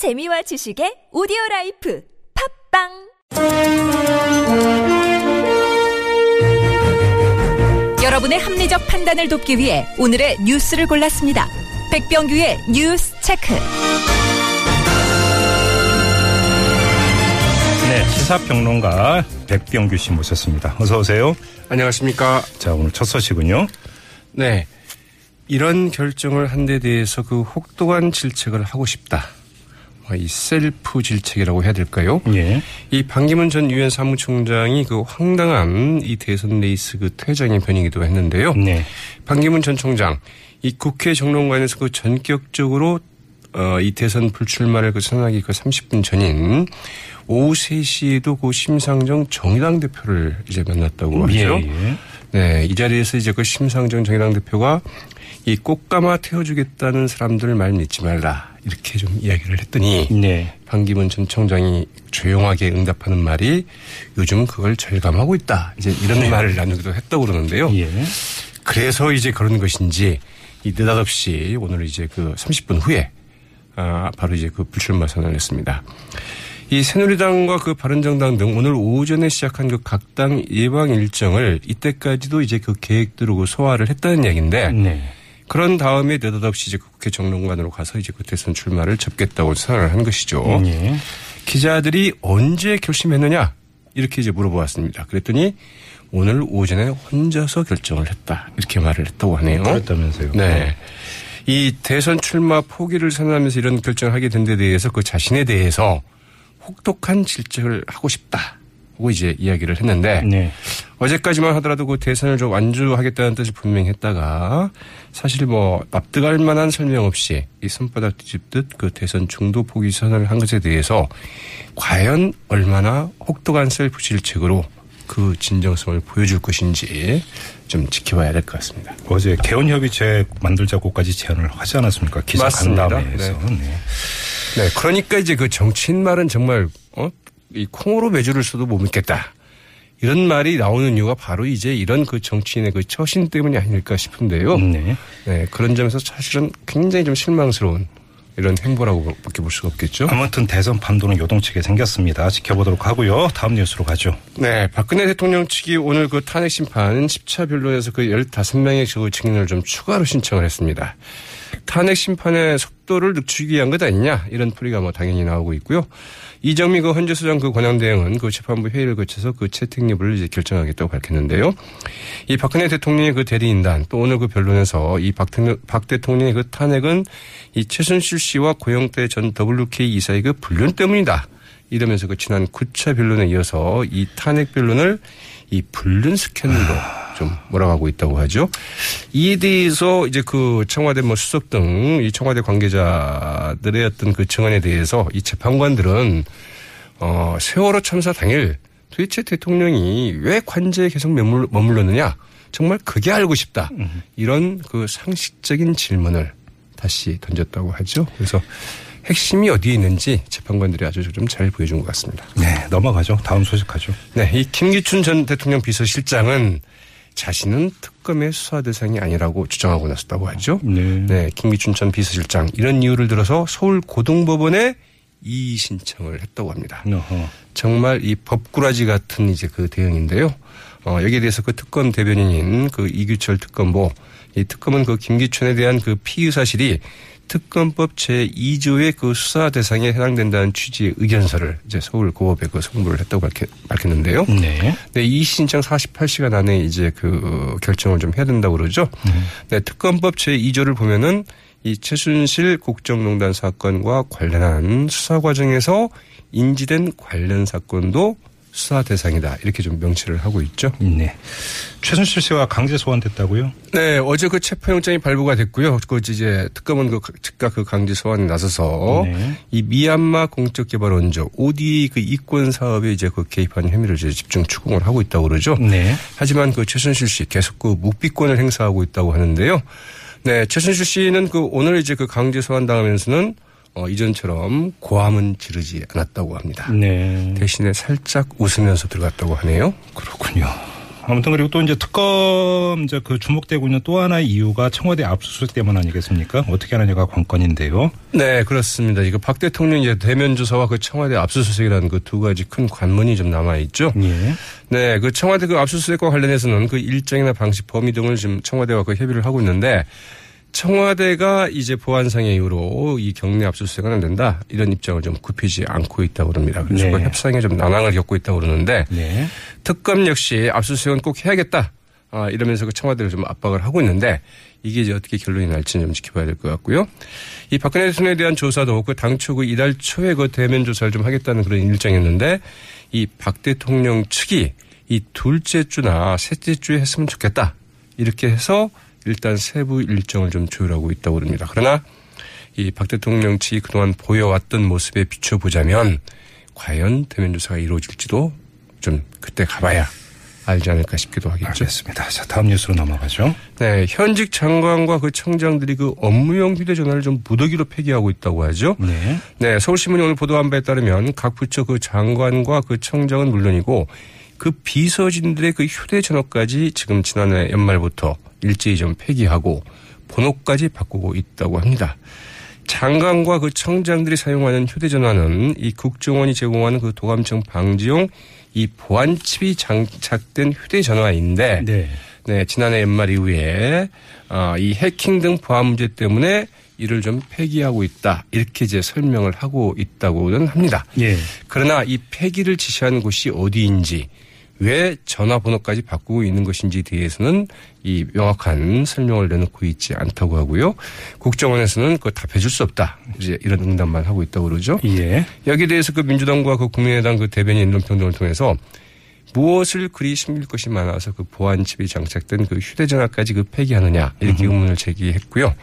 재미와 지식의 오디오 life 팟빵 여러분의 합리적 판단을 돕기 위해 오늘의 뉴스를 골랐습니다. 백병규의 뉴스 체크. 네, 시사평론가 백병규 씨 모셨습니다. 어서 오세요. 안녕하십니까. 자, 오늘 첫 소식은요. 네. 이런 결정을 한 데 대해서 그 혹독한 질책을 하고 싶다. 뭐이 셀프 질책이라고 해야 될까요? 예. 이 반기문 전 유엔 사무총장이 그 황당한 이 대선 레이스 그 퇴장의 변이기도 했는데요. 네. 반기문 전 총장 이 국회 정론관에서 그 전격적으로 어, 이 대선 불출마를 그 선언하기 그 30분 전인 오후 3시에도 그 심상정 정의당 대표를 이제 만났다고 하죠. 예, 예. 네, 이 자리에서 이제 그 심상정 정의당 대표가 이 꽃가마 태워주겠다는 사람들 말 믿지 말라 이렇게 좀 이야기를 했더니 네. 반기문 전 총장이 조용하게 응답하는 말이 요즘 그걸 절감하고 있다 이제 이런 말을 나누기도 했다고 그러는데요. 예. 그래서 이제 그런 것인지 이 느닷없이 오늘 이제 그 30분 후에 아 바로 이제 그 불출마 선언을 했습니다. 이 새누리당과 그 바른정당 등 오늘 오전에 시작한 그 각 당 예방 일정을 이때까지도 이제 그 계획대로 그 소화를 했다는 얘기인데 네. 그런 다음에 느닷없이 이제 그 국회 정론관으로 가서 이제 그 대선 출마를 접겠다고 선언을 한 것이죠. 예. 기자들이 언제 결심했느냐 이렇게 이제 물어보았습니다. 그랬더니 오늘 오전에 혼자서 결정을 했다 이렇게 말을 했다고 하네요. 그랬다면서요. 네. 이 대선 출마 포기를 선언하면서 이런 결정을 하게 된 데 대해서 그 자신에 대해서 혹독한 질책을 하고 싶다. 고 이제 이야기를 했는데 네. 어제까지만 하더라도 그 대선을 좀 완주하겠다는 뜻을 분명히 했다가 사실 뭐 납득할 만한 설명 없이 이 손바닥 뒤집듯 그 대선 중도 포기 선언을 한 것에 대해서 과연 얼마나 혹독한 셀프 질책으로 그 진정성을 보여줄 것인지 좀 지켜봐야 될 것 같습니다. 어제 개헌협의체 만들자고까지 제안을 하지 않았습니까? 기자 맞습니다. 간담회에서. 네. 네, 그러니까 이제 그 정치인 말은 정말 어? 이 콩으로 매주를 써도 못 믿겠다. 이런 말이 나오는 이유가 바로 이제 이런 그 정치인의 그 처신 때문이 아닐까 싶은데요. 네. 네, 그런 점에서 사실은 굉장히 좀 실망스러운 이런 행보라고밖에 볼 수가 없겠죠. 아무튼 대선 판도는 요동치게 생겼습니다. 지켜보도록 하고요. 다음 뉴스로 가죠. 네, 박근혜 대통령 측이 오늘 그 탄핵 심판 10차 변론에서 그 15명의 그 증인을 좀 추가로 신청을 했습니다. 탄핵 심판의 속 도를 늦추기 위한 것 아니냐 이런 풀이가 뭐 당연히 나오고 있고요. 이정미 그 헌재 수장 그 권양 대행은 그 재판부 회의를 거쳐서 그 채택 여부를 이제 결정하겠다고 밝혔는데요. 이 박근혜 대통령의 그 대리인단 또 오늘 그 변론에서 이박박 대통령의 그 탄핵은 이 최순실 씨와 고영태 전 WK 이사의 그 불륜 때문이다. 이러면서 그 지난 9차 변론에 이어서 이 탄핵 변론을 이 불륜 스캔들로 좀 몰아가고 있다고 하죠. 이에 대해서 이제 그 청와대 뭐 수석 등 이 청와대 관계자들의 어떤 그 증언에 대해서 이 재판관들은 어 세월호 참사 당일 도대체 대통령이 왜 관제에 계속 머물, 머물렀느냐 정말 그게 알고 싶다 이런 그 상식적인 질문을 다시 던졌다고 하죠. 그래서 핵심이 어디에 있는지 재판관들이 아주 좀 잘 보여준 것 같습니다. 네. 넘어가죠. 다음 소식 가죠. 네, 이 김기춘 전 대통령 비서실장은 자신은 특검의 수사 대상이 아니라고 주장하고 나섰다고 하죠. 네. 네, 김기춘 전 비서실장 이런 이유를 들어서 서울 고등법원에 이의 신청을 했다고 합니다. 어허. 정말 이 법꾸라지 같은 이제 그 대응인데요. 어, 여기에 대해서 그 특검 대변인인 그 이규철 특검보 이 특검은 그 김기춘에 대한 그 피의 사실이 특검법 제2조의 그 수사 대상에 해당된다는 취지의 의견서를 이제 서울 고법에 그 송부를 했다고 밝혔, 밝혔는데요. 네. 네, 이 신청 48시간 안에 이제 그 결정을 좀 해야 된다고 그러죠. 네, 특검법 제2조를 보면은 이 최순실 국정농단 사건과 관련한 수사 과정에서 인지된 관련 사건도 수사 대상이다. 이렇게 좀 명시를 하고 있죠. 네. 최순실 씨와 강제 소환됐다고요? 네, 어제 그 체포영장이 발부가 됐고요. 그 이제 특검은 그 즉각 그 강제 소환에 나서서 네. 이 미얀마 공적개발 원조 OD 그 이권 사업에 이제 그 개입한 혐의를 이제 집중 추궁을 하고 있다고 그러죠. 네. 하지만 그 최순실 씨 계속 그 묵비권을 행사하고 있다고 하는데요. 네, 최순실 씨는 그 오늘 이제 그 강제 소환 당하면서는 어, 이전처럼 고함은 지르지 않았다고 합니다. 네. 대신에 살짝 웃으면서 들어갔다고 하네요. 그렇군요. 아무튼 그리고 또 이제 특검 이제 그 주목되고 있는 또 하나의 이유가 청와대 압수수색 때문 아니겠습니까? 어떻게 하느냐가 관건인데요. 네, 그렇습니다. 이거 박 대통령 이제 대면 조사와 그 청와대 압수수색이라는 그 두 가지 큰 관문이 좀 남아 있죠. 예. 네, 그 청와대 그 압수수색과 관련해서는 그 일정이나 방식, 범위 등을 지금 청와대와 그 협의를 하고 있는데 청와대가 이제 보안상의 이유로 이 경내 압수수색은 안 된다 이런 입장을 좀 굽히지 않고 있다고 그럽니다. 그래서 네. 그 협상에 좀 난항을 겪고 있다고 그러는데 네. 특검 역시 압수수색은 꼭 해야겠다. 아, 이러면서 그 청와대를 좀 압박을 하고 있는데 이게 이제 어떻게 결론이 날지는 좀 지켜봐야 될 것 같고요. 이 박근혜 대통령에 대한 조사도 그 당초 그 이달 초에 그 대면 조사를 좀 하겠다는 그런 일정이었는데 이 박 대통령 측이 이 둘째 주나 셋째 주에 했으면 좋겠다. 이렇게 해서 일단 세부 일정을 좀 조율하고 있다고 그럽니다. 그러나 이 박 대통령 측이 그동안 보여왔던 모습에 비춰보자면 과연 대면 조사가 이루어질지도 좀 그때 가봐야 알지 않을까 싶기도 하겠죠. 알겠습니다. 자, 다음 뉴스로 넘어가죠. 네, 현직 장관과 그 청장들이 그 업무용 휴대전화를 좀 무더기로 폐기하고 있다고 하죠. 네. 네, 서울신문이 오늘 보도한 바에 따르면 각 부처 그 장관과 그 청장은 물론이고 그 비서진들의 그 휴대전화까지 지금 지난해 연말부터 일제히 좀 폐기하고 번호까지 바꾸고 있다고 합니다. 장관과 그 청장들이 사용하는 휴대전화는 이 국정원이 제공하는 그 도감청 방지용 이 보안칩이 장착된 휴대전화인데 네. 네, 지난해 연말 이후에 어, 이 해킹 등 보안 문제 때문에 이를 좀 폐기하고 있다. 이렇게 이제 설명을 하고 있다고는 합니다. 예. 그러나 이 폐기를 지시하는 곳이 어디인지 왜 전화번호까지 바꾸고 있는 것인지에 대해서는 이 명확한 설명을 내놓고 있지 않다고 하고요. 국정원에서는 그거 답해 줄 수 없다. 이제 이런 응답만 하고 있다고 그러죠. 예. 여기에 대해서 그 민주당과 그 국민의당 그 대변인 인론평 등을 통해서 무엇을 그리 숨길 것이 많아서 그 보안칩이 장착된 그 휴대전화까지 그 폐기하느냐 이렇게 의문을 제기했고요.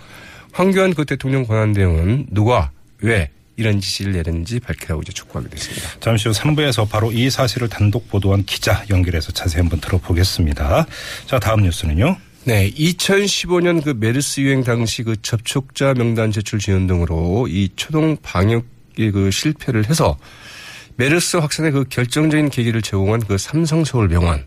황교안 그 대통령 권한 대응은 누가 왜 이런 지시를 내렸는지 밝히라고 이제 촉구하게 됐습니다. 잠시 후 3부에서 바로 이 사실을 단독 보도한 기자 연결해서 자세히 한번 들어보겠습니다. 자, 다음 뉴스는요. 네, 2015년 그 메르스 유행 당시 그 접촉자 명단 제출 지연 등으로 이 초동 방역의 그 실패를 해서 메르스 확산의 그 결정적인 계기를 제공한 그 삼성 서울 병원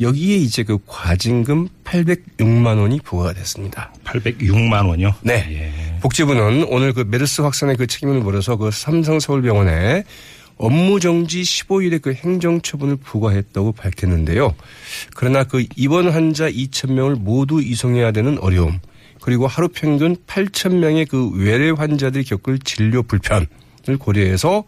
여기에 이제 그 과징금 806만 원이 부과가 됐습니다. 806만 원이요. 네. 예. 복지부는 오늘 그 메르스 확산의 그 책임을 물어서 그 삼성서울병원에 업무 정지 15일의 그 행정 처분을 부과했다고 밝혔는데요. 그러나 그 입원 환자 2,000명을 모두 이송해야 되는 어려움, 그리고 하루 평균 8,000명의 그 외래 환자들이 겪을 진료 불편을 고려해서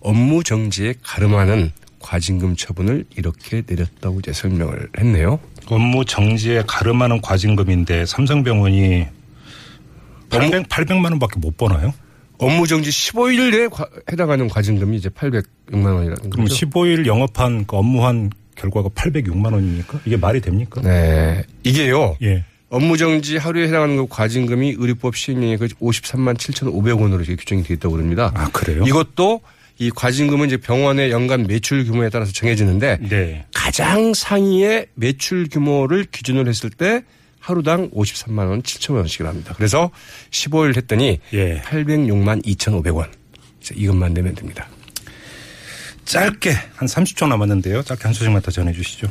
업무 정지에 가름하는 과징금 처분을 이렇게 내렸다고 이제 설명을 했네요. 업무 정지에 가름하는 과징금인데 삼성병원이 800, 800만 원밖에 못 버나요? 업무 정지 15일 내에 과- 해당하는 과징금이 이제 806만 원이라는 그럼 거죠. 15일 영업한 그 업무한 결과가 806만 원입니까? 이게 말이 됩니까? 네. 이게요. 예. 업무 정지 하루에 해당하는 그 과징금이 의료법 시행령에 그 53만 7,500원으로 이렇게 규정이 되어 있다고 그럽니다. 아, 그래요? 이것도 이 과징금은 이제 병원의 연간 매출 규모에 따라서 정해지는데 네. 가장 상위의 매출 규모를 기준으로 했을 때 하루당 53만 원 7천 원씩을 합니다. 그래서 15일 했더니 예. 806만 2,500원. 이것만 내면 됩니다. 짧게 한 30초 남았는데요. 짧게 한 소식만 더 전해 주시죠.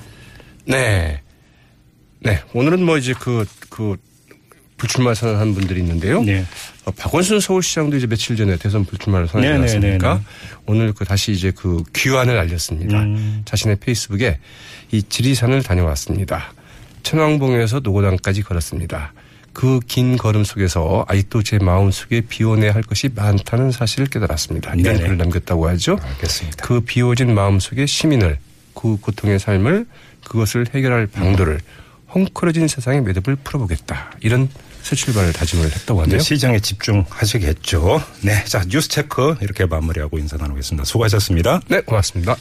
네. 네. 오늘은 뭐 이제 그, 그, 불출마 선언한 분들이 있는데요. 네. 어, 박원순 서울시장도 이제 며칠 전에 대선 불출마를 선언하지 네, 네, 않았습니까? 네, 오늘 그 다시 이제 그 귀환을 알렸습니다. 음. 자신의 페이스북에 이 지리산을 다녀왔습니다. 천왕봉에서 노고당까지 걸었습니다. 그 긴 걸음 속에서 아직도 제 마음 속에 비워내야 할 것이 많다는 사실을 깨달았습니다. 이런 네네. 글을 남겼다고 하죠. 알겠습니다. 그 비워진 마음 속에 시민을 그 고통의 삶을 그것을 해결할 방도를 헝클어진 세상의 매듭을 풀어보겠다. 이런 새 출발을 다짐을 했다고 하네요. 이제 시장에 집중하시겠죠. 네. 자, 뉴스 체크 이렇게 마무리하고 인사 나누겠습니다. 수고하셨습니다. 네, 고맙습니다.